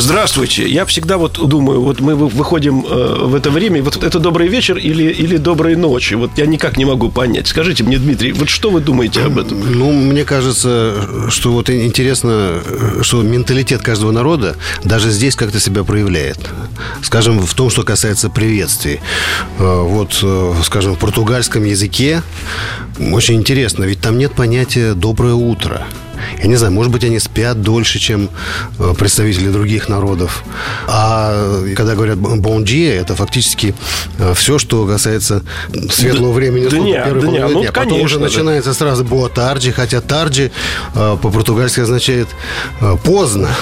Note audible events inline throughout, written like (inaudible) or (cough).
Здравствуйте. Я всегда вот думаю, вот мы выходим э, в это время, вот это добрый вечер или, или доброй ночи. Вот я никак не могу понять. Скажите мне, Дмитрий, вот что вы думаете об этом? Ну, мне кажется, что вот интересно, что менталитет каждого народа даже здесь как-то себя проявляет. Скажем, в том, что касается приветствий. Э, вот, э, скажем, в португальском языке очень интересно, ведь там нет понятия «доброе утро». Я не знаю, может быть, они спят дольше, чем э, представители других народов. А когда говорят «бонджи», это фактически э, все, что касается светлого времени да нет, первой да половины ну, дня. Потом конечно, уже да. начинается сразу «буатарджи», хотя «тарджи» э, по-португальски означает «поздно». (laughs)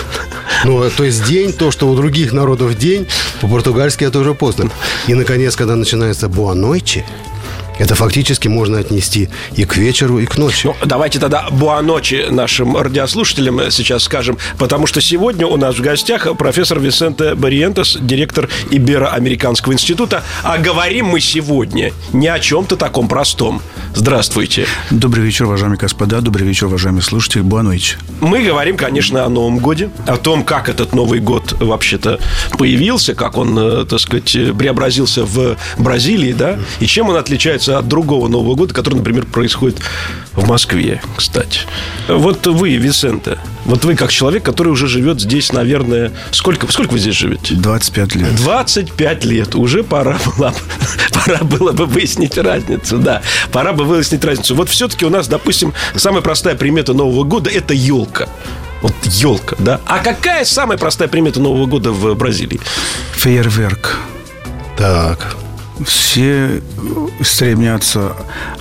Ну, то есть день, то, что у других народов день, по-португальски это уже поздно. И, наконец, когда начинается «буанойчи», это фактически можно отнести и к вечеру, и к ночи. Ну, давайте тогда буаночи нашим радиослушателям сейчас скажем, потому что сегодня у нас в гостях профессор Висенте Бариентес, директор Иберо-Американского института. А говорим мы сегодня не о чем-то таком простом. Здравствуйте. Добрый вечер, уважаемые господа, добрый вечер, уважаемые слушатели. Буанойч. Мы говорим, конечно, о Новом Годе, о том, как этот Новый год вообще-то появился, как он, э, так сказать, преобразился в Бразилии, да, и чем он отличается от другого Нового года, который, например, происходит в Москве, кстати. Вот вы, Висенте, вот вы как человек, который уже живет здесь, наверное, сколько, сколько вы здесь живете? 25 лет. 25 лет. Уже пора было, (laughs) пора было бы выяснить разницу, да. Пора бы выяснить разницу. Вот все-таки у нас, допустим, самая простая примета Нового года – это елка. Вот елка, да. А какая самая простая примета Нового года в Бразилии? Фейерверк. Так. Все стремятся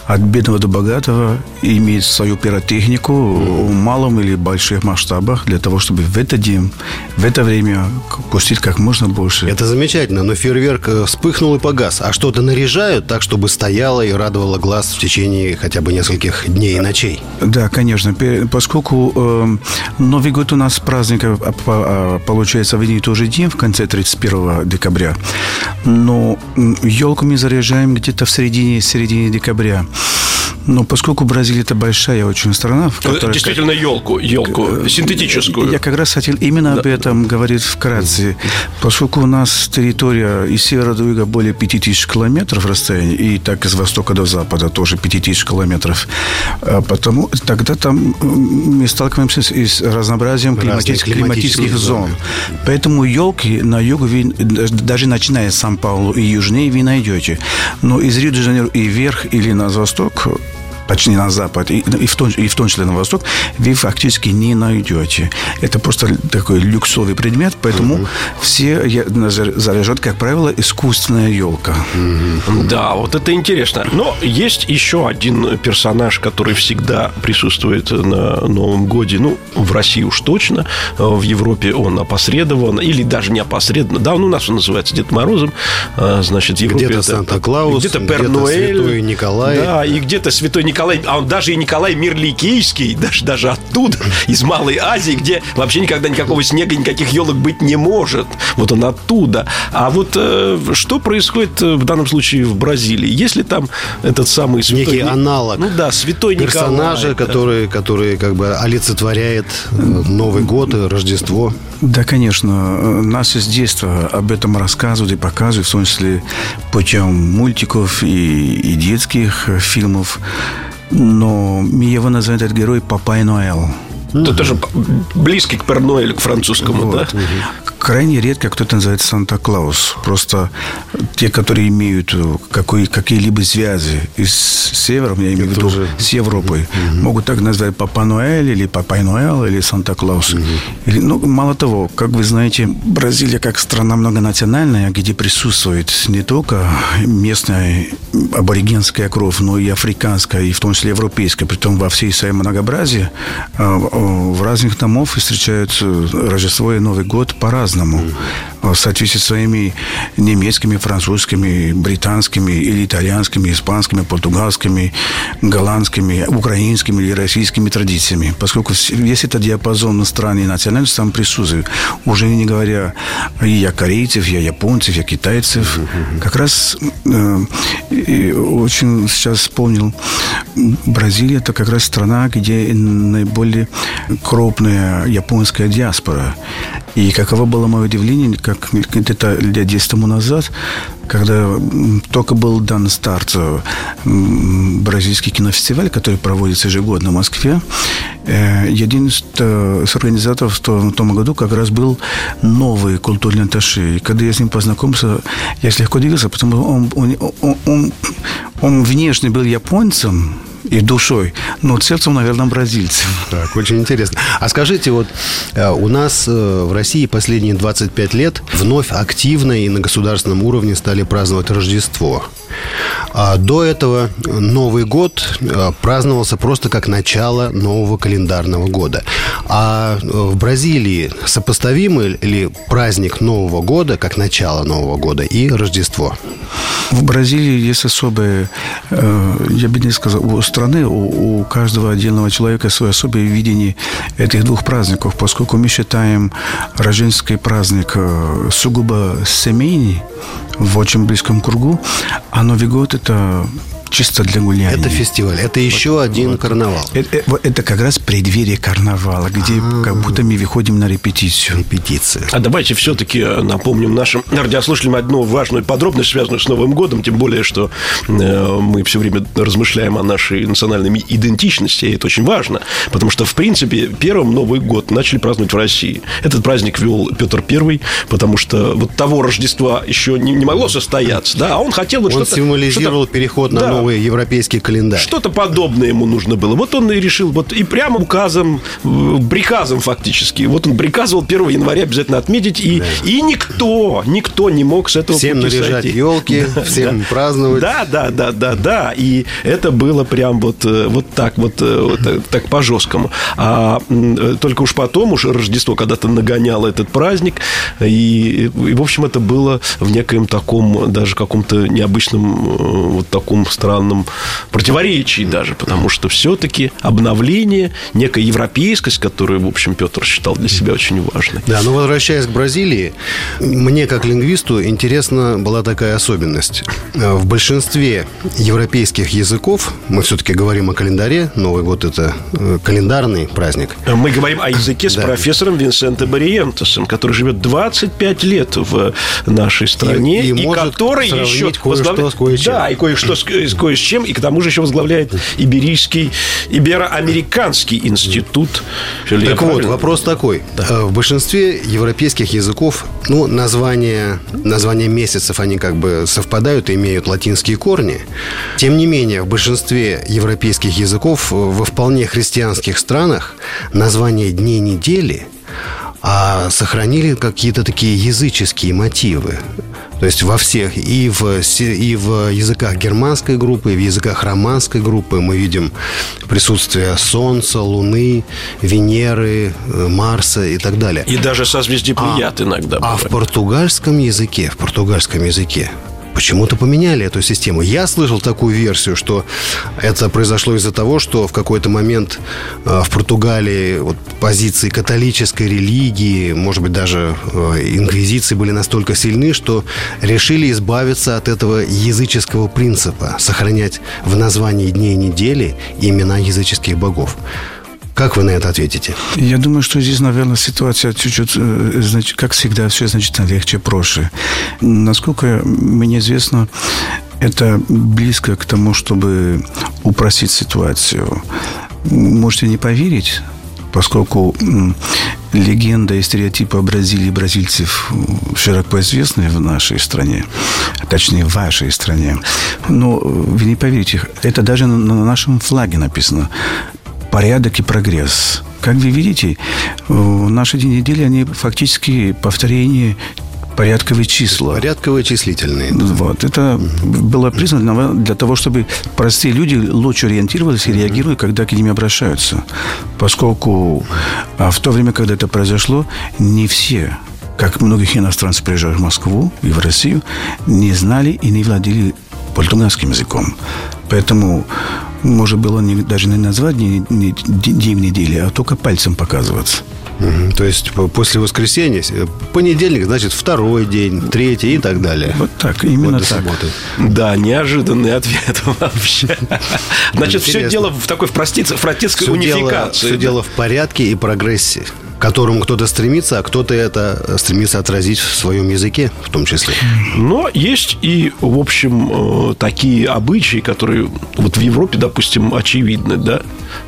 от бедного до богатого иметь свою пиротехнику в малом или больших масштабах для того, чтобы в этот день, в это время пустить как можно больше. Это замечательно, но фейерверк э, вспыхнул и погас. А что-то наряжают так, чтобы стояло и радовало глаз в течение хотя бы нескольких дней и ночей. Да, конечно, поскольку э, Новый год у нас праздник э, по- а, получается в один и тот же день, в конце 31 декабря, но елку мы заряжаем где-то в середине, середине декабря. Но поскольку Бразилия это большая очень страна, в которой... Действительно, елку, елку, синтетическую. Я как раз хотел именно об этом говорить вкратце. Поскольку у нас территория из севера до юга более 5000 километров расстояние, и так из востока до запада тоже 5000 километров, а потому тогда там мы сталкиваемся с, и с разнообразием климатических, климатических зон. Поэтому елки на югу, вы, даже начиная с Сан-Паулу и южнее, вы найдете. Но из Рио-де-Жанейро и вверх или на восток почти на запад, и, и, в том, и в том числе на восток, вы фактически не найдете. Это просто такой люксовый предмет, поэтому все я- зар- заряжают, как правило, искусственная елка. Да, вот это интересно. Но есть еще один персонаж, который всегда присутствует на Новом Годе. Ну, в России уж точно. В Европе он опосредован. Или даже не опосредованно. Да, ну, у нас он называется Дед Морозом. А, Значит, в Европе Где-то это- Санта-Клаус, где-то где-то Пернуэль. Святой Николай. Да, и где-то Святой Николай. А он даже и Николай Мирликийский, даже, даже оттуда, из Малой Азии, где вообще никогда никакого снега, никаких елок быть не может. Вот он оттуда. А вот э, что происходит э, в данном случае в Бразилии? Если там этот самый святой... Некий аналог Ну да, святой Персонажа, Николай. да. который, который как бы олицетворяет э, Новый год, и Рождество. Да, конечно. Нас с детства об этом рассказывают и показывают, в том числе путем мультиков и, и детских фильмов. Но его называют этот герой Папай Ноэл. Это тоже близкий к Пернуэлю, к французскому, да? Крайне редко кто-то называет Санта-Клаус. Просто те, которые имеют э, какой, какие-либо связи с севером, я имею в виду уже- с Европой, могут так назвать Папа Ноэль или Папай Ноэл или Санта-Клаус. Или, ну, мало того, как вы знаете, Бразилия как страна многонациональная, где присутствует не только местная аборигенская кровь, но и африканская, и в том числе европейская, притом во всей своей многообразии, а, а, в разных домов встречают э, Рождество и Новый год по-разному. В соответствии с своими немецкими, французскими, британскими или итальянскими, испанскими, португальскими, голландскими, украинскими или российскими традициями. Поскольку весь этот диапазон стран и национальностей там присутствует. Уже не говоря и я корейцев, я японцев, я китайцев. Как раз э, очень сейчас вспомнил, Бразилия это как раз страна, где наиболее крупная японская диаспора. И каково было мое удивление, как где-то лет 10 тому назад, когда только был дан старт э, бразильский кинофестиваль, который проводится ежегодно в Москве, э, один из, э, из организаторов в том году как раз был новый культурный атташе. И когда я с ним познакомился, я слегка удивился, потому что он, он, он, он, он внешне был японцем, и душой, но сердцем, наверное, бразильцем. Так, очень интересно. А скажите, вот э, у нас э, в России последние 25 лет вновь активно и на государственном уровне стали праздновать Рождество. А до этого Новый год э, праздновался просто как начало нового календарного года. А в Бразилии сопоставимы ли праздник Нового года как начало Нового года и Рождество? В Бразилии есть особое, я бы не сказал, страны у, у каждого отдельного человека свое особое видение этих двух праздников, поскольку мы считаем рождественский праздник э, сугубо семейный, в очень близком кругу, а Новый год это чисто для гуляния. Это фестиваль, это еще вот, один вот. карнавал. Это, это, это как раз преддверие карнавала, где А-а-а. как будто мы выходим на репетицию. Репетиция. А давайте все-таки э, напомним нашим радиослушателям одну важную подробность, связанную с Новым годом, тем более, что э, мы все время размышляем о нашей национальной идентичности, и это очень важно, потому что, в принципе, первым Новый год начали праздновать в России. Этот праздник вел Петр I, потому что вот того Рождества еще не, не могло состояться, да, а он хотел вот он что-то... символизировал что переход на да, новый европейский календарь. Что-то подобное ему нужно было. Вот он и решил, вот и прямо указом, э, приказом фактически, вот он приказывал 1 января обязательно отметить, и, да. и никто, никто не мог с этого Всем наряжать сойти. елки, да, всем да. праздновать. Да, да, да, да, да. И это было прям вот, э, вот так вот, э, вот так, так по-жесткому. А только уж потом, уж Рождество когда-то нагоняло этот праздник, и, и, в общем, это было в некоем таком, даже каком-то необычном вот таком странном противоречии даже, потому что все-таки обновление, некая европейскость, которую, в общем, Петр считал для себя очень важной. Да, но возвращаясь к Бразилии, мне, как лингвисту, интересна была такая особенность. В большинстве европейских языков, мы все-таки говорим о календаре, Новый год – это э, календарный праздник. Мы говорим о языке с да. профессором Винсенто Бариентесом, который живет 25 лет в нашей стране, и, и, и который еще... Кое-чем. Да, и кое-что с кое с чем, и к тому же еще возглавляет Иберийский, Ибероамериканский институт. Так вот, вопрос такой. Да. Э, в большинстве европейских языков, ну, названия, названия месяцев, они как бы совпадают и имеют латинские корни. Тем не менее, в большинстве европейских языков во вполне христианских странах название дней недели а сохранили какие-то такие языческие мотивы. То есть во всех, и в, и в языках германской группы, и в языках романской группы мы видим присутствие Солнца, Луны, Венеры, э, Марса и так далее. И даже созвездие Плеяд а, иногда. А в португальском языке, в португальском языке почему-то поменяли эту систему. Я слышал такую версию, что это произошло из-за того, что в какой-то момент э, в Португалии вот, позиции католической религии, может быть, даже э, инквизиции были настолько сильны, что решили избавиться от этого языческого принципа, сохранять в названии дней недели имена языческих богов. Как вы на это ответите? Я думаю, что здесь, наверное, ситуация чуть-чуть, э, значит, как всегда, все значительно легче, проще. Насколько мне известно, это близко к тому, чтобы упростить ситуацию. Можете не поверить, поскольку легенда и стереотипы о Бразилии бразильцев широко известны в нашей стране, точнее, в вашей стране. Но вы не поверите, это даже на нашем флаге написано порядок и прогресс. Как вы видите, наши дни недели, они фактически повторение порядковые числа. Порядковые числительные. Вот. Это было признано для того, чтобы простые люди лучше ориентировались и реагировали, когда к ним обращаются. Поскольку а в то время, когда это произошло, не все как многих иностранцев, приезжающих в Москву и в Россию, не знали и не владели португальским языком. Поэтому можно было не, даже не назвать не, не, день недели, а только пальцем показываться. Угу. То есть после воскресенья, э, понедельник, значит, второй день, третий и так далее. Вот так, именно вот так. Субботы. Да, неожиданный ответ (laughs) вообще. Значит, все дело в такой в простецкой унификации. Все дело в порядке и прогрессе к которому кто-то стремится, а кто-то это стремится отразить в своем языке, в том числе. Но есть и, в общем, э, такие обычаи, которые вот в Европе, допустим, очевидны, да,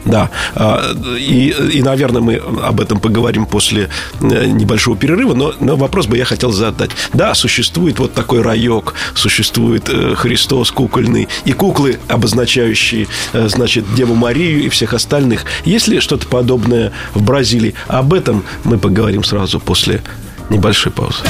да. А, и, и, наверное, мы об этом поговорим после э, небольшого перерыва, но, но вопрос бы я хотел задать. Да, существует вот такой райок, существует э, Христос кукольный, и куклы, обозначающие, значит, Деву Марию и всех остальных. Есть ли что-то подобное в Бразилии? Об этом мы поговорим сразу после небольшой паузы.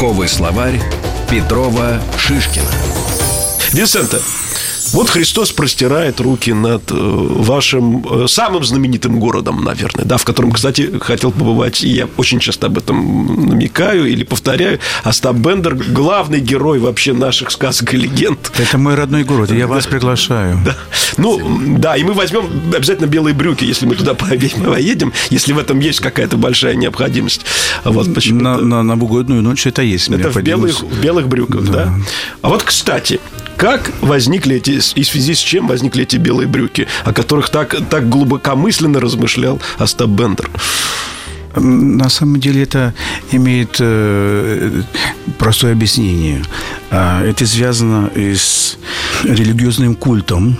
Толковый словарь Петрова Шишкина. Винсента, Вот Христос простирает руки над э, вашим э, самым знаменитым городом, наверное, да, в котором, кстати, хотел побывать, и я очень часто об этом намекаю или повторяю. Остап Бендер – главный герой вообще наших сказок и легенд. Это мой родной город, я вас приглашаю. Да. Ну, да, и мы возьмем обязательно белые брюки, если мы туда (laughs) поедем, если в этом есть какая-то большая необходимость. Вот почему на, на новогоднюю ночь это есть. Это в белых, в белых брюках, да. да. А вот, кстати, как возникли эти, и в связи с чем возникли эти белые брюки, о которых так, так глубокомысленно размышлял Остап Бендер? На самом деле это имеет э, простое объяснение. А, это связано с религиозным культом,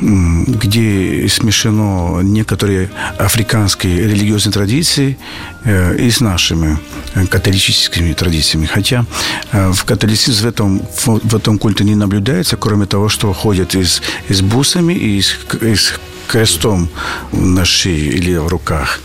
где смешано некоторые африканские религиозные традиции э, и с нашими католическими традициями. Хотя э, в католицизме в этом, в этом культе не наблюдается, кроме того, что ходят и с, и с бусами, и с, и с крестом на шее или в руках.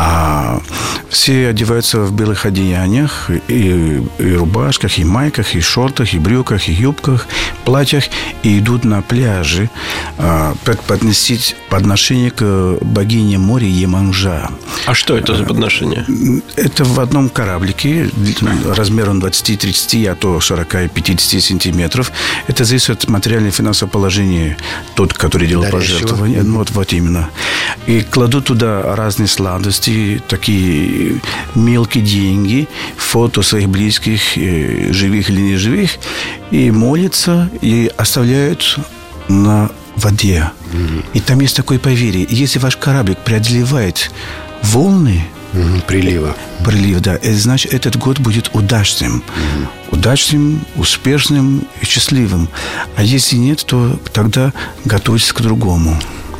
А все одеваются в белых одеяниях, и, и рубашках, и майках, и шортах, и брюках, и юбках, платьях, и идут на пляжи а, подносить подношение к богине моря Еманжа. А что это за подношение? Это в одном кораблике размером 20-30, а то 40 и 50 сантиметров. Это зависит от материального финансового положения тот, который делал пожертвование. Вот, вот именно. И кладут туда разные сладости, эти такие мелкие деньги, фото своих близких, э, живых или неживых, и молятся, и оставляют на воде. Mm-hmm. И там есть такое поверье. Если ваш кораблик преодолевает волны, mm-hmm. прилива. Прилив, да. Это значит, этот год будет удачным. Mm-hmm. Удачным, успешным и счастливым. А если нет, то тогда готовьтесь к другому.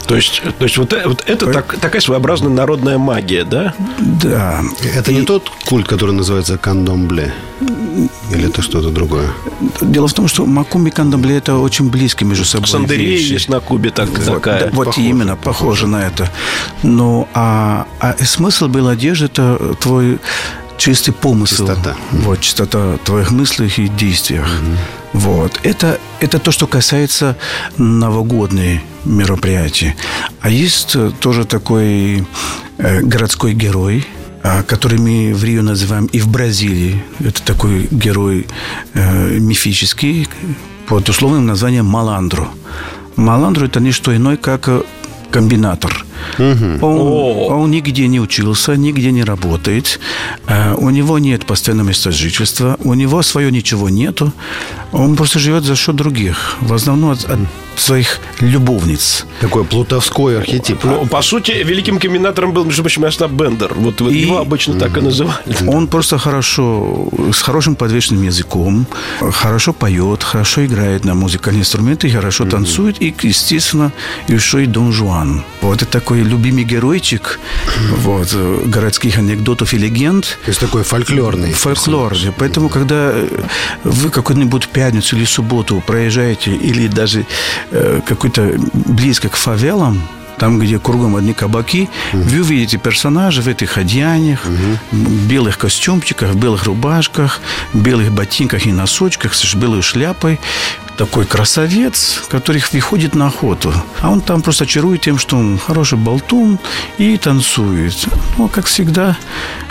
То есть, то есть вот, вот это так, такая своеобразная народная магия, да? Да. Это и... не тот культ, который называется кандомбле? Или это что-то другое? Дело в том, что Макумби и кандомбле это очень близкие между собой Сандерия вещи. есть на Кубе так, вот, такая. Да, вот похоже, именно, похоже, похоже на это. Но а, а смысл был одежды это твой чистый помысл. Чистота. Вот, чистота твоих мыслей и действиях. Угу. Вот. Это, это то, что касается новогодных мероприятий. А есть тоже такой э, городской герой, а, который мы в Рио называем и в Бразилии. Это такой герой э, мифический под условным названием Маландро. Маландро – это не что иное, как комбинатор. Угу. Он, он нигде не учился, нигде не работает. Э, у него нет постоянного места жительства. У него свое ничего нету. Он просто живет за счет других. В основном от, от своих любовниц. Такой плутовской архетип. Ну, по сути, великим комбинатором был, между прочим, Остап Бендер. Вот, вот и... его обычно mm-hmm. так и называли. Он просто хорошо, с хорошим подвешенным языком, хорошо поет, хорошо играет на музыкальные инструменты, хорошо mm-hmm. танцует и, естественно, еще и Дон Жуан. Вот это такой любимый геройчик mm-hmm. вот, городских анекдотов и легенд. То есть такой фольклорный. Фольклорный. Поэтому, когда вы какую-нибудь пятницу или субботу проезжаете или даже Э, какой-то близко к фавелам, там, где кругом одни кабаки, угу. вы увидите персонажей в этих одеяниях, угу. белых костюмчиках, белых рубашках, белых ботинках и носочках с белой шляпой такой красавец, который выходит на охоту. А он там просто чарует тем, что он хороший болтун и танцует. Ну, как всегда,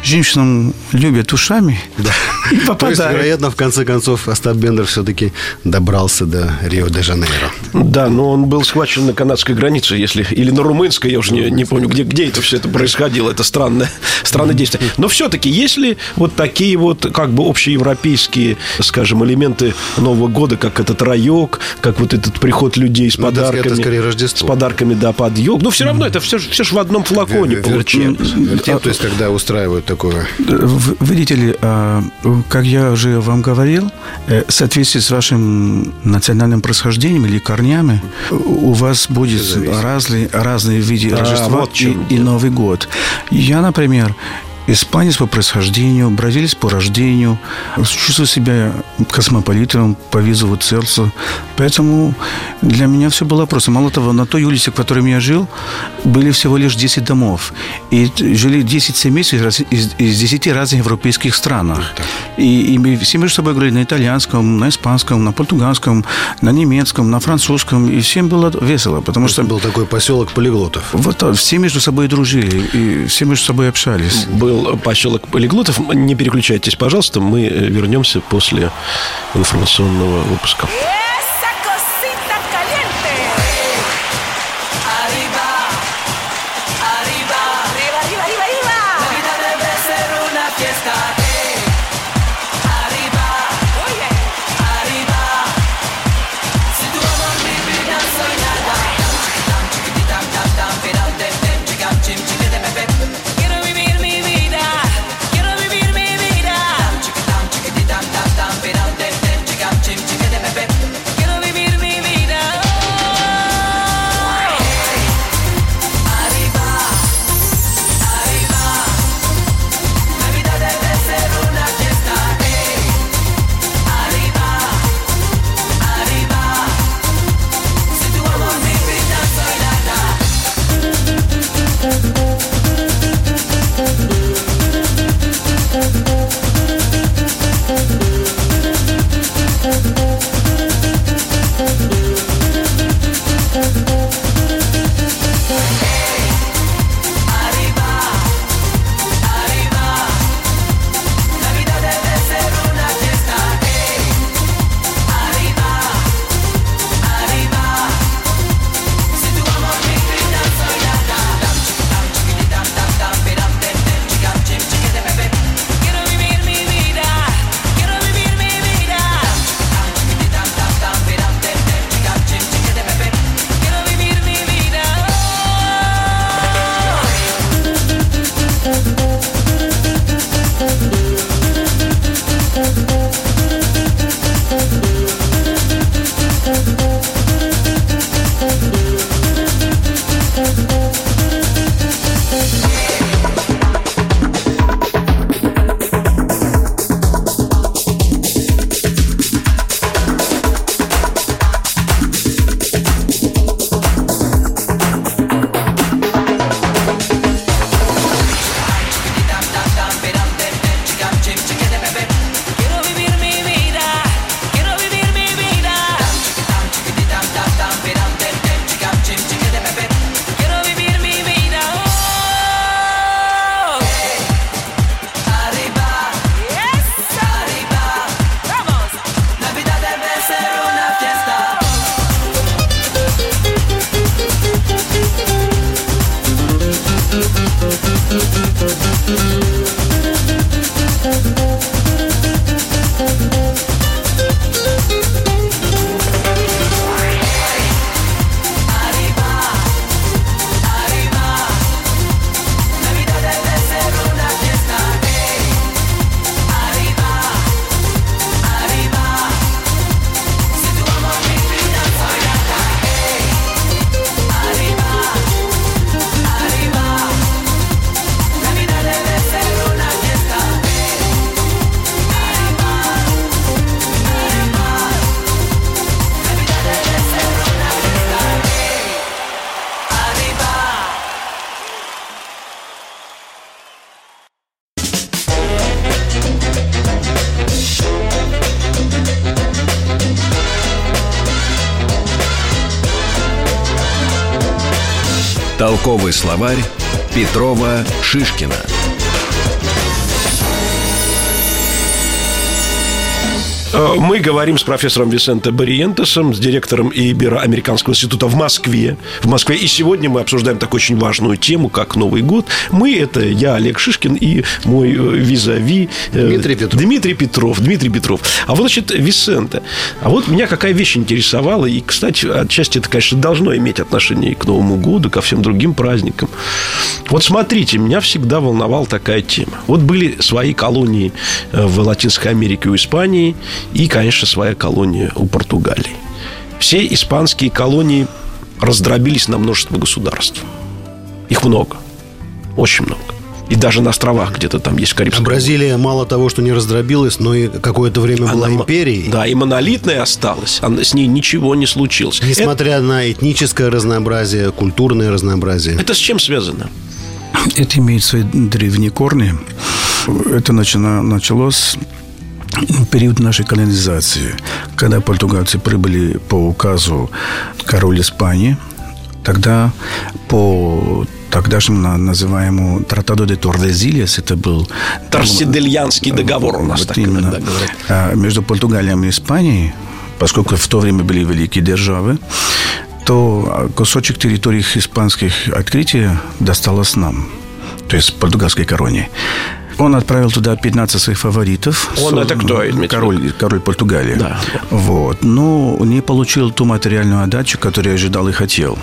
женщинам любят ушами да. (laughs) и попадают. То есть, вероятно, в конце концов, Остап Бендер все-таки добрался до Рио-де-Жанейро. Да, но он был схвачен на канадской границе, если или на румынской, я уже не, не помню, где, где это все это происходило. Это странное, странное действие. Но все-таки, если вот такие вот как бы общеевропейские, скажем, элементы Нового года, как этот рай паёк, как вот этот приход людей с ну, подарками. Это скорее Рождество. С подарками, да, под елку. Но все равно это все, все же в одном флаконе Вер, получается. Вертеп, то есть, когда устраивают такое. Видите ли, а, как я уже вам говорил, э, в соответствии с вашим национальным происхождением или корнями, у вас будет разные, разные виды а, Рождества вот и, и Новый год. Я, например, испанец по происхождению, бразилец по рождению, чувствую себя космополитом по визову сердцу. Поэтому для меня все было просто. Мало того, на той улице, в которой я жил, были всего лишь 10 домов. И жили 10 семейств из, из 10 разных европейских странах. И, и мы все между собой говорили на итальянском, на испанском, на португальском, на немецком, на французском. И всем было весело, потому что... Был такой поселок полиглотов. Вот все между собой дружили, и все между собой общались. Был поселок полиглотов. Не переключайтесь, пожалуйста, мы э, вернемся после информационного выпуска. Толковый словарь Петрова Шишкина. Мы говорим с профессором Висенте Бариентесом, с директором Ибероамериканского института в Москве. В Москве. И сегодня мы обсуждаем такую очень важную тему, как Новый год. Мы – это я, Олег Шишкин, и мой э, визави э, Дмитрий Петров. Дмитрий Петров. Дмитрий Петров. А вот, значит, Висенте. А вот меня какая вещь интересовала, и, кстати, отчасти это, конечно, должно иметь отношение к Новому году, ко всем другим праздникам. Вот смотрите, меня всегда волновала такая тема. Вот были свои колонии в Латинской Америке у Испании – и, конечно, своя колония у Португалии. Все испанские колонии раздробились на множество государств. Их много. Очень много. И даже на островах где-то там есть в А Карибском Бразилия мало того, что не раздробилась, но и какое-то время была Она м- империей. Да, и монолитная осталась. Она- с ней ничего не случилось. Это, Несмотря на этническое разнообразие, культурное разнообразие. это с чем связано? Это имеет свои древние корни. Это начина- началось период нашей колонизации, когда португальцы прибыли по указу король Испании, тогда по тогдашнему на- называемому Тратадо де Тордезильяс, это был Торсидельянский договор у нас вот так именно. говорят. А, между Португалией и Испанией, поскольку в то время были великие державы, то кусочек территорий испанских открытия досталось нам, то есть португальской короне. Он отправил туда 15 своих фаворитов. Он Со- это кто? Король, король Португалии. Да. Вот. Но не получил ту материальную отдачу, которую ожидал и хотел.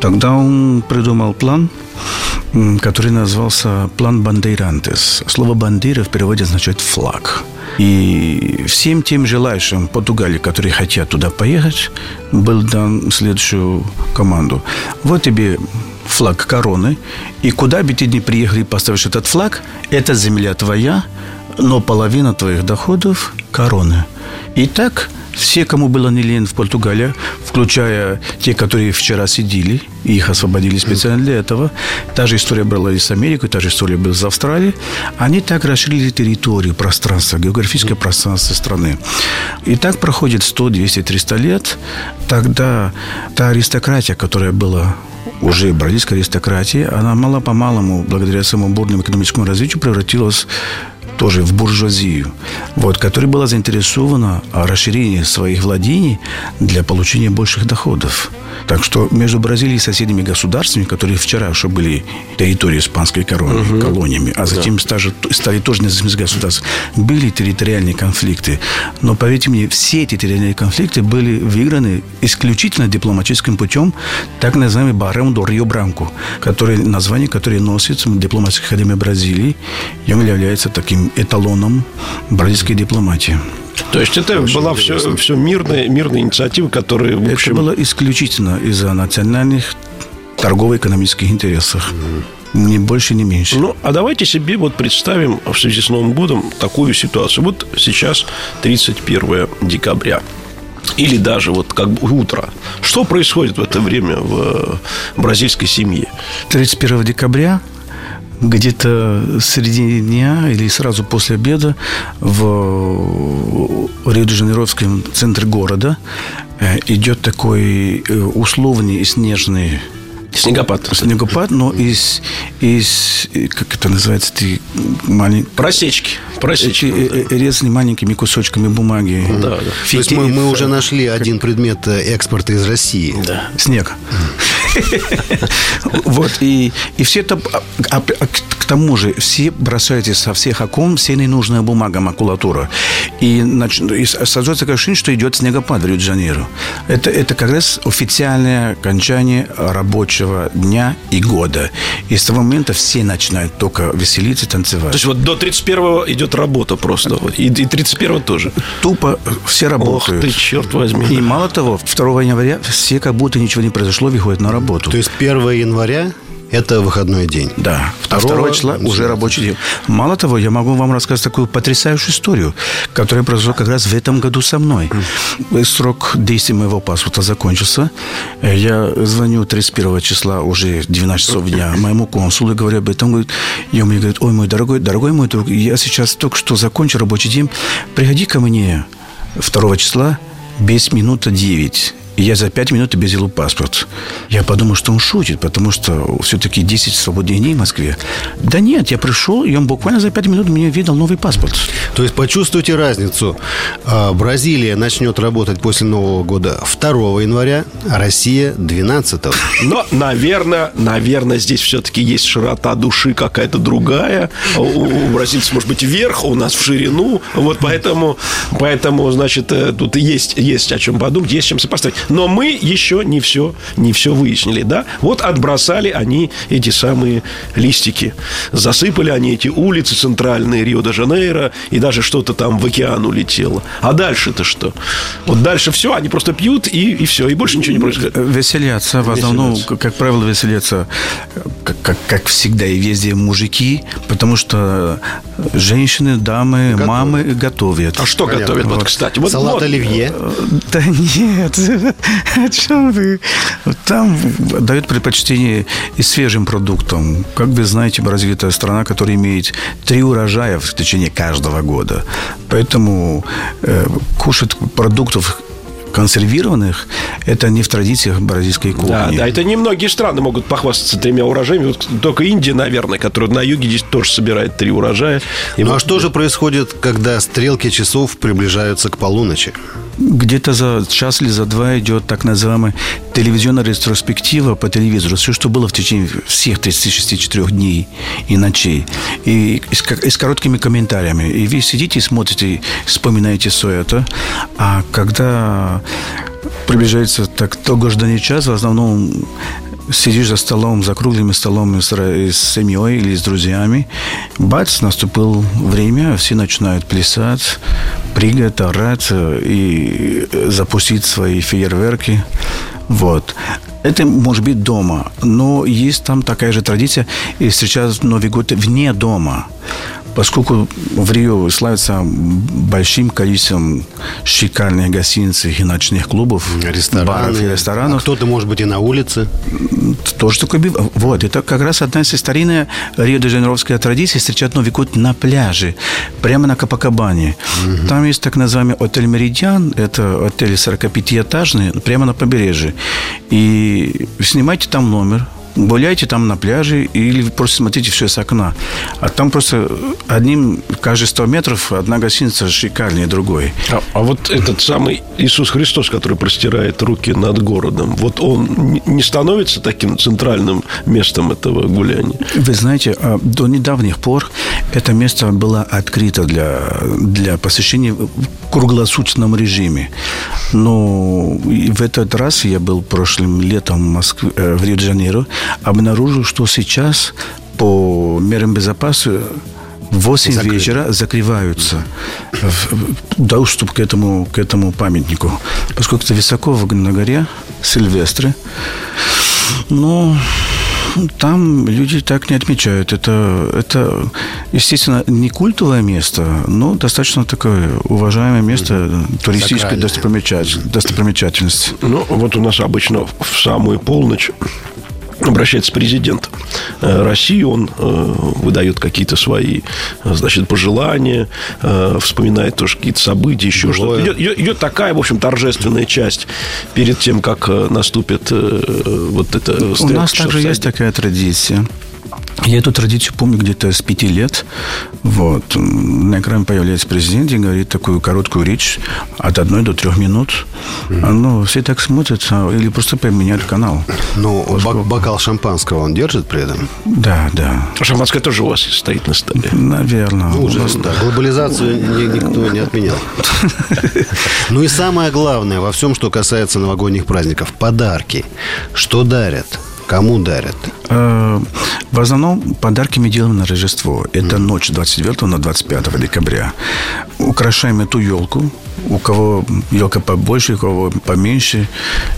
Тогда он придумал план, который назывался план Бандейрантес. Слово «бандера» в переводе означает «флаг». И всем тем желающим Португалии, которые хотят туда поехать, был дан следующую команду. Вот тебе флаг короны, и куда бы ты ни приехал и поставишь этот флаг, это земля твоя, но половина твоих доходов – короны. И так все, кому было не лень в Португалии, включая те, которые вчера сидели, и их освободили специально для этого, та же история была и с Америкой, та же история была с Австралией, они так расширили территорию, пространство, географическое пространство страны. И так проходит 100, 200, 300 лет, тогда та аристократия, которая была уже бразильская аристократия, она мало-помалому, благодаря своему бурному экономическому развитию, превратилась тоже в буржуазию, вот, которая была заинтересована в расширении своих владений для получения больших доходов. Так что между Бразилией и соседними государствами, которые вчера еще были территорией испанской короны, колониями, а затем стали, стали тоже независимыми государствами, были территориальные конфликты. Но, поверьте мне, все эти территориальные конфликты были выиграны исключительно дипломатическим путем, так называемый Барем до Рио который, название, которое носит дипломатическая академия Бразилии, и он является таким эталоном бразильской дипломатии. То есть это была все, все мирная, мирная инициатива, которая, в общем... Это было исключительно из-за национальных торгово-экономических интересов. Ни больше, ни меньше. Ну, а давайте себе вот представим в связи с Новым годом такую ситуацию. Вот сейчас 31 декабря. Или даже вот как бы утро. Что происходит в это время в э, бразильской семье? 31 декабря где-то в середине дня или сразу после обеда в Рио-де-Жанейровском центре города э, идет такой э, условный снежный Снегопад. снегопад, но из, из э, как это называется, ты маленький Просечки. Просечки. Резаны маленькими кусочками бумаги. Да, да. То есть мы, мы уже нашли один предмет экспорта из России. Да. Снег. (laughs) Вот, и, и все это... а- а- а к тому же все бросаете со всех окон все ненужная бумага, макулатура. И, нач- и создается такое ощущение, что идет снегопад в Рио-де-Жанейро. Это, это как раз официальное окончание рабочего дня и года. И с того момента все начинают только веселиться, танцевать. То есть вот до 31 идет работа просто. И, и 31 тоже. Тупо все Ох работают. ты, черт возьми. И мало того, 2 января все как будто ничего не произошло, выходят на работу. То есть 1 января это выходной день. Да, а Второго 2 числа уже рабочий день. Мало того, я могу вам рассказать такую потрясающую историю, которая произошла как раз в этом году со мной. Срок действия моего паспорта закончился. Я звоню 31 числа, уже 12 часов дня, моему консулу и говорю об этом. Говорит, и он мне говорит, ой, мой дорогой, дорогой мой друг, я сейчас только что закончил рабочий день, приходи ко мне 2 числа без минуты 9. И я за 5 минут обезил паспорт. Я подумал, что он шутит, потому что все-таки 10 свободных дней в Москве. Да нет, я пришел, и он буквально за 5 минут мне видал новый паспорт. То есть почувствуйте разницу. А, Бразилия начнет работать после Нового года 2 января, а Россия 12. Но, наверное, наверное, здесь все-таки есть широта души какая-то другая. У, у бразильцев, может быть, вверх, у нас в ширину. Вот поэтому, поэтому значит, э, тут есть, есть о чем подумать, есть чем сопоставить. Но мы еще не все, не все выяснили, да? Вот отбросали они эти самые листики. Засыпали они эти улицы центральные Рио-де-Жанейро и даже что-то там в океан улетело. А дальше-то что? Вот дальше все, они просто пьют и, и все, и больше ничего не происходит. Веселятся, в основном, веселятся. как правило, веселятся, как, как, как всегда и везде, мужики, потому что женщины, дамы, готовят. мамы готовят. А что Понятно. готовят, вот, кстати? Вот, Салат вот. оливье? Да нет, (laughs) (laughs) о чем вы? Там дают предпочтение и свежим продуктам. Как вы знаете, развитая страна, которая имеет три урожая в течение каждого года. Поэтому э, кушать продуктов консервированных, это не в традициях бразильской кухни. Да, да, это немногие страны могут похвастаться тремя урожаями. Вот только Индия, наверное, которая на юге здесь тоже собирает три урожая. И ну, вот... а что же происходит, когда стрелки часов приближаются к полуночи? Где-то за час или за два идет так называемая телевизионная ретроспектива по телевизору. Все, что было в течение всех 36-4 дней и ночей. И, и, с, и с короткими комментариями. И вы сидите и смотрите, вспоминаете все это. А когда приближается так долгожданный час, в основном сидишь за столом, за круглым столом с, с семьей или с друзьями, бац, наступил время, все начинают плясать, прыгать, орать и запустить свои фейерверки. Вот. Это может быть дома, но есть там такая же традиция и встречать Новый год вне дома поскольку в Рио славится большим количеством шикарных гостиниц и ночных клубов, Рестораны, баров и ресторанов. А кто-то, может быть, и на улице. Тоже такой Вот, это как раз одна из старинная рио-де-жанейровская традиция встречать Новый год на пляже, прямо на Капакабане. Угу. Там есть так называемый отель «Меридиан», это отель 45-этажный, прямо на побережье. И снимайте там номер, гуляйте там на пляже или просто смотрите все с окна. А там просто одним, каждые 100 метров одна гостиница шикарнее другой. А, а вот этот самый Иисус Христос, который простирает руки над городом, вот он не становится таким центральным местом этого гуляния? Вы знаете, а, до недавних пор это место было открыто для, для посещения в круглосуточном режиме. Но в этот раз я был прошлым летом в Москве, э, в Рио-де-Жанейро, обнаружил, что сейчас по мерам безопасности в 8 Закрыто. вечера закрываются доступ к этому, к этому памятнику. Поскольку это высоко на горе, Сильвестры. Но там люди так не отмечают. Это, это, естественно, не культовое место, но достаточно такое уважаемое место туристической достопримечательности. Ну, вот у нас обычно в самую полночь обращается президент э, России, он э, выдает какие-то свои, значит, пожелания, э, вспоминает тоже какие-то события, еще что-то. Идет, идет, идет такая, в общем, торжественная часть перед тем, как наступит вот это. У нас также есть такая традиция. Я эту традицию помню где-то с пяти лет. Вот. На экране появляется президент и говорит такую короткую речь от одной до трех минут. Mm-hmm. Ну, все так смотрят а, или просто поменяют канал. Ну, Поскольку... бокал шампанского он держит при этом? Да, да. А шампанское тоже у вас стоит на столе? Наверное. Ну, уже, да. Глобализацию никто не отменял. (laughs) Ну и самое главное во всем, что касается новогодних праздников. Подарки. Что дарят? Кому дарят? Э, в основном подарки мы делаем на Рождество. Это ночь 29 на 25 декабря. Украшаем эту елку у кого елка побольше, у кого поменьше.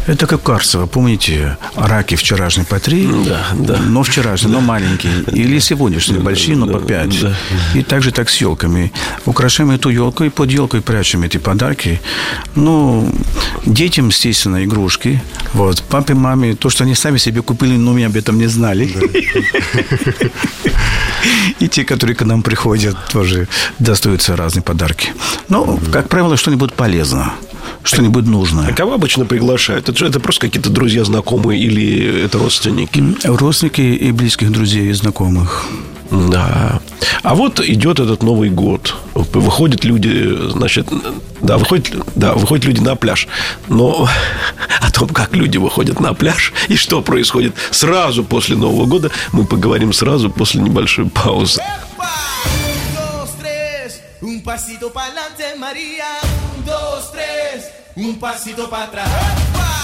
Это как Карцево, помните, раки вчерашние по три, да, да. но вчерашние, да. но маленькие. Или сегодняшние, да, большие, но да, по пять. Да. И также так с елками. Украшаем эту елку и под елкой прячем эти подарки. Ну, детям, естественно, игрушки. Вот. Папе, маме, то, что они сами себе купили, но мы об этом не знали. И те, которые к нам приходят, тоже достаются разные подарки. Но, как правило, что-нибудь полезно что-нибудь нужное. А кого обычно приглашают? Это, это просто какие-то друзья, знакомые или это родственники? Родственники и близких друзей и знакомых. Да. А вот идет этот Новый год. Выходят люди, значит, да, выходят, да, выходят люди на пляж. Но (laughs) о том, как люди выходят на пляж и что происходит сразу после Нового года, мы поговорим сразу после небольшой паузы. Un pasito para adelante, María. Un, dos, tres. Un pasito para atrás.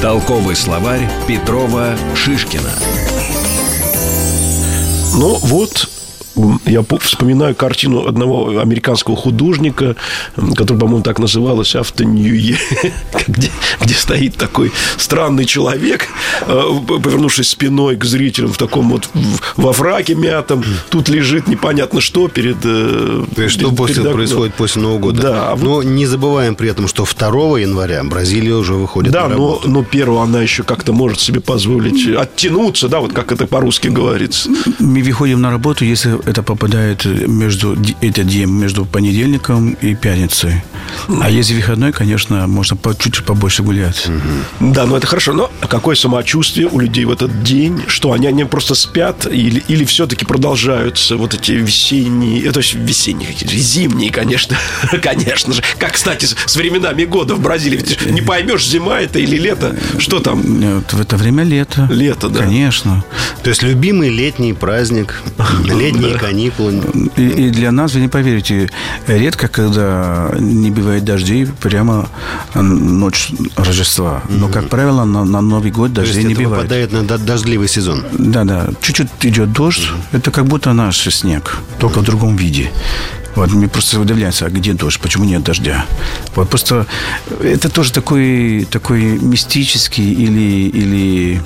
Толковый словарь Петрова Шишкина. Ну вот, я вспоминаю картину одного американского художника, который, по-моему, так называлась «Автоньюе», (laughs) где, где стоит такой странный человек, э, повернувшись спиной к зрителям в таком вот во фраке мятом. Тут лежит непонятно что перед... Э, То есть, что после, перед происходит после Нового года. Да. Но не забываем при этом, что 2 января Бразилия уже выходит да, на работу. но, но 1 она еще как-то может себе позволить оттянуться, да, вот как это по-русски говорится. Мы выходим на работу, если это попадает между этот день между понедельником и пятницей. А если выходной, конечно, можно по, чуть побольше гулять. Да, ну это хорошо. Но какое самочувствие у людей в этот день? Что они, они просто спят или, или все-таки продолжаются вот эти весенние, э, то есть весенние, зимние, конечно, (laughs) конечно же. Как, кстати, с временами года в Бразилии. Ведь не поймешь, зима это или лето. Что там? Нет, в это время лето. Лето, да. Конечно. То есть любимый летний праздник, (laughs) летние каникулы. И, и для нас, вы не поверите, редко, когда не бывает дождей прямо ночь Рождества. Но, как правило, на, на Новый год дождей не бывает. попадает на дождливый сезон. Да, да. Чуть-чуть идет дождь. Это как будто наш снег, только в другом виде. Вот, мне просто удивляется, а где дождь, почему нет дождя? Вот просто это тоже такой, такой мистический или, или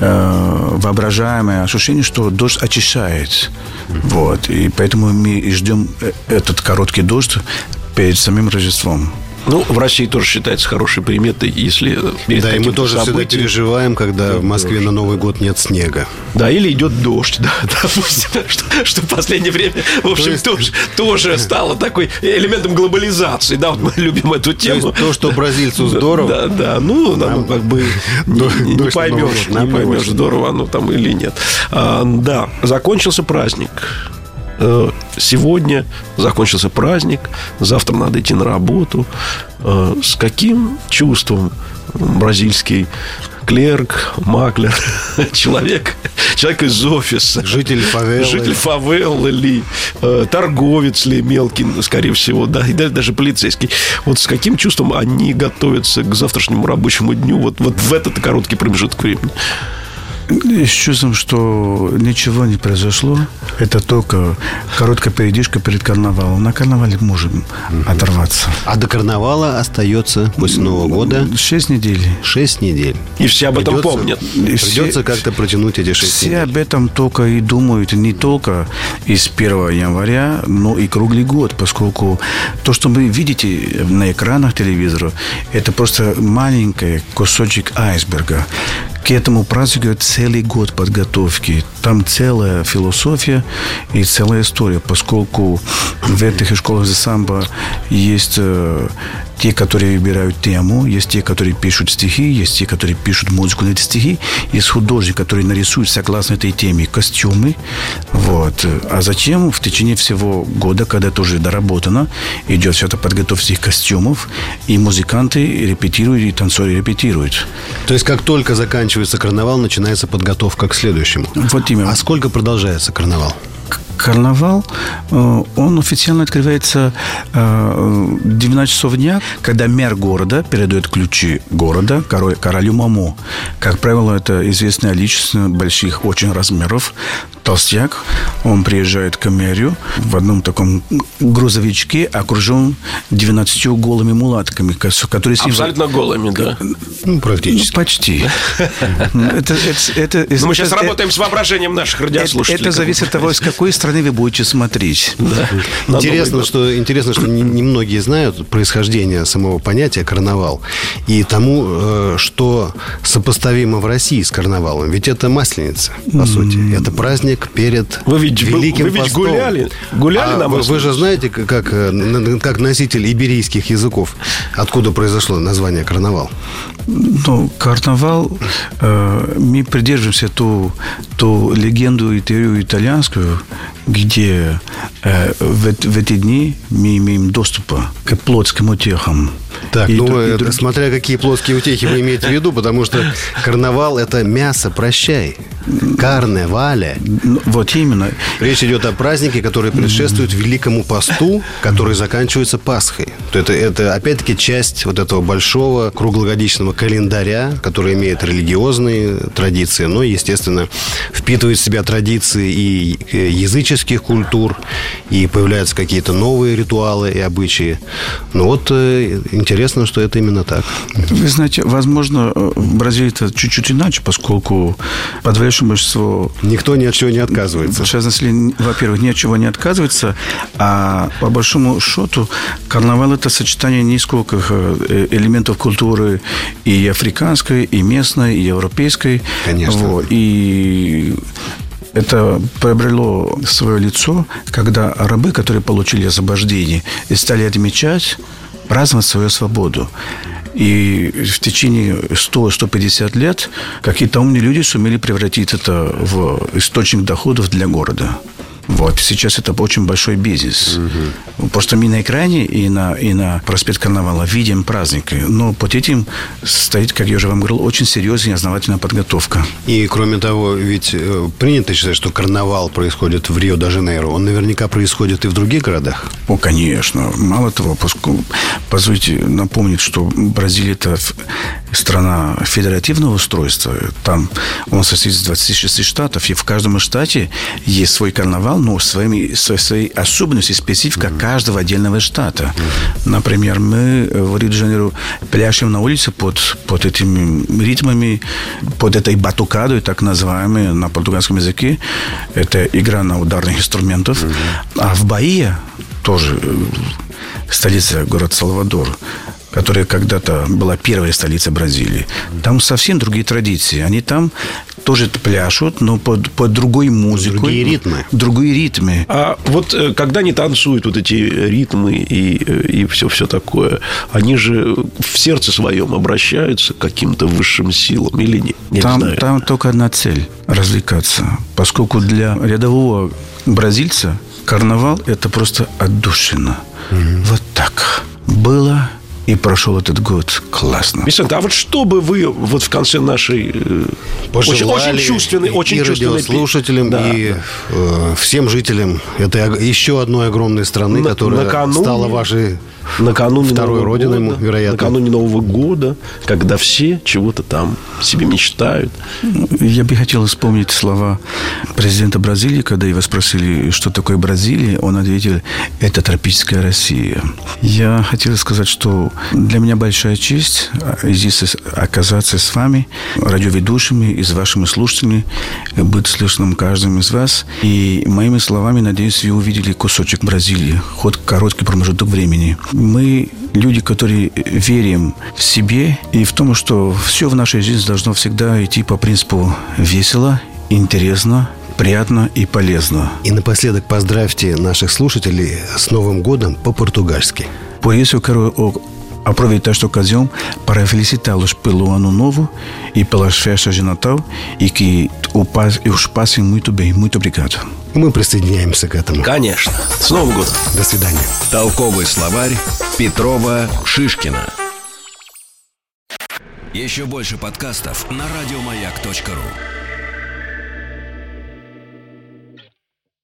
э, воображаемое ощущение, что дождь очищает. Вот, и поэтому мы ждем э, этот короткий дождь перед самим Рождеством. Ну, в России тоже считается хорошей приметой, если Да, и мы тоже событием... всегда переживаем, когда в Москве дождь. на Новый год нет снега. Да, или идет дождь, да, (laughs) допустим, что, что в последнее время, в общем, то есть... тоже, тоже стало такой элементом глобализации, да, вот мы любим эту тему. То, есть то что бразильцу здорово. Да, да, ну, нам, как бы (laughs) не, не поймешь, не поймешь, здорово оно там или нет. А, да, закончился праздник. Э, сегодня закончился праздник, завтра надо идти на работу. Э, с каким чувством бразильский клерк, маклер, (laughs) человек, человек из офиса. Житель фавелы. Житель фавелы ли, э, торговец ли мелкий, скорее всего, да, и даже, даже полицейский. Вот с каким чувством они готовятся к завтрашнему рабочему дню вот, вот в этот короткий промежуток времени? С чувством, что ничего не произошло. Это только короткая передышка перед карнавалом. На карнавале можем угу. оторваться. А до карнавала остается после Нового года? Шесть недель. Шесть недель. И все об этом придется, помнят. Придется как-то протянуть эти шесть все недель. Все об этом только и думают не только из 1 января, но и круглый год, поскольку то, что вы видите на экранах телевизора, это просто маленький кусочек айсберга. К этому празднику целый год подготовки. Там целая философия и целая история, поскольку в этих школах за самбо есть э, те, которые выбирают тему, есть те, которые пишут стихи, есть те, которые пишут музыку на эти стихи, есть художник, который нарисует согласно этой теме костюмы. Вот. А затем в течение всего года, когда это уже доработано, идет все это подготовка этих костюмов, и музыканты репетируют, и танцоры репетируют. То есть, как только заканчивается карнавал, начинается подготовка к следующему. Вот именно. А сколько продолжается карнавал? Карнавал, э, он официально открывается 12 э, часов дня, когда мэр города передает ключи города королю Маму. Как правило, это известная личность больших очень размеров, толстяк. Он приезжает к мэрию в одном таком грузовичке, окружен 12 голыми мулатками, которые с ним... Абсолютно голыми, да? Ну, практически. Ну, почти. Это, это, это, Но мы сейчас работаем с воображением наших радиослушателей. Это зависит от того, из какой страны вы будете смотреть. Да. Интересно, что, интересно, что немногие знают происхождение самого понятия карнавал и тому, э, что сопоставимо в России с карнавалом. Ведь это масленица, по сути. Это праздник перед вы ведь, Великим вы, вы ведь гуляли, гуляли а на вы, вы же знаете, как, э, как носитель иберийских языков, откуда произошло название карнавал? Ну, карнавал, э, мы придерживаемся ту, ту легенду и теорию итальянскую, где э, в, в эти дни мы имеем доступ к плотским утехам. Так, И ну, и это друг- смотря какие плоские утехи вы имеете в виду, потому что карнавал – это мясо, прощай. Карне, валя. Ну, вот именно. Речь идет о празднике, который предшествует Великому посту, который заканчивается Пасхой. То Это, это опять-таки часть вот этого большого круглогодичного календаря, который имеет религиозные традиции, но, естественно, впитывает в себя традиции и э, языческих культур, и появляются какие-то новые ритуалы и обычаи. Ну вот э, интересно, что это именно так. Вы знаете, возможно, э, в Бразилии это чуть-чуть иначе, поскольку подавляющее большинство Никто ни от чего не отказывается. Сейчас население, во-первых, ни от чего не отказывается, а по большому счету карнавал – это сочетание нескольких э, элементов культуры и африканской, и местной, и европейской. Конечно. Вот. И это приобрело свое лицо, когда рабы, которые получили освобождение, стали отмечать, праздновать свою свободу. И в течение 100-150 лет какие-то умные люди сумели превратить это в источник доходов для города. Вот. Сейчас это очень большой бизнес. Просто мы на экране и на, и на проспект Карнавала видим праздники. Но под этим стоит, как я уже вам говорил, очень серьезная и основательная подготовка. И кроме того, ведь э, принято считать, что карнавал происходит в Рио-де-Жанейро. Он наверняка происходит и в других городах. О, конечно. Мало того, поскольку, позвольте напомнить, что Бразилия – это страна федеративного устройства. Там он состоит из 26 штатов, и в каждом штате есть свой карнавал, но своими, со своей особенностью, специфика каждого отдельного штата. Например, мы в Рио-де-Жанейро пляшем на улице под, под этими ритмами, под этой батукадой, так называемой на португальском языке. Это игра на ударных инструментах. А в Баия тоже э, столица, город Салвадор, которая когда-то была первой столицей Бразилии. Там совсем другие традиции. Они там тоже пляшут, но под, под другой музыкой. Другие ритмы. Другие ритмы. А вот э, когда они танцуют вот эти ритмы и, э, и все, все такое, они же в сердце своем обращаются к каким-то высшим силам или нет? Я не Там, знаю. там только одна цель – развлекаться. Поскольку для рядового бразильца карнавал – это просто отдушина. Вот так. Было и прошел этот год классно. Александр, а вот что бы вы вот в конце нашей э, очень, Пожелали очень чувственной, очень и чувственной радиослушателям, Да, и э, всем жителям этой еще одной огромной страны, На- которая накануне- стала вашей накануне второй Нового родиной, года, вероятно. накануне Нового года, когда все чего-то там себе мечтают. Я бы хотел вспомнить слова президента Бразилии, когда его спросили, что такое Бразилия, он ответил, это тропическая Россия. Я хотел сказать, что для меня большая честь а, здесь оказаться с вами, радиоведущими и с вашими слушателями, быть слышным каждым из вас. И моими словами, надеюсь, вы увидели кусочек Бразилии, хоть короткий промежуток времени. Мы люди, которые верим в себе и в том, что все в нашей жизни должно всегда идти по принципу весело, интересно, приятно и полезно. И напоследок поздравьте наших слушателей с Новым годом по-португальски. Por isso eu quero aproveitar esta ocasião para felicitá-los pelo ano novo e pelas festas de Natal e que o paz, os passem muito bem. Muito obrigado. И мы присоединяемся к этому. Конечно. С Новым годом! До свидания. Толковый словарь Петрова Шишкина. Еще больше подкастов на радиомаяк.ру.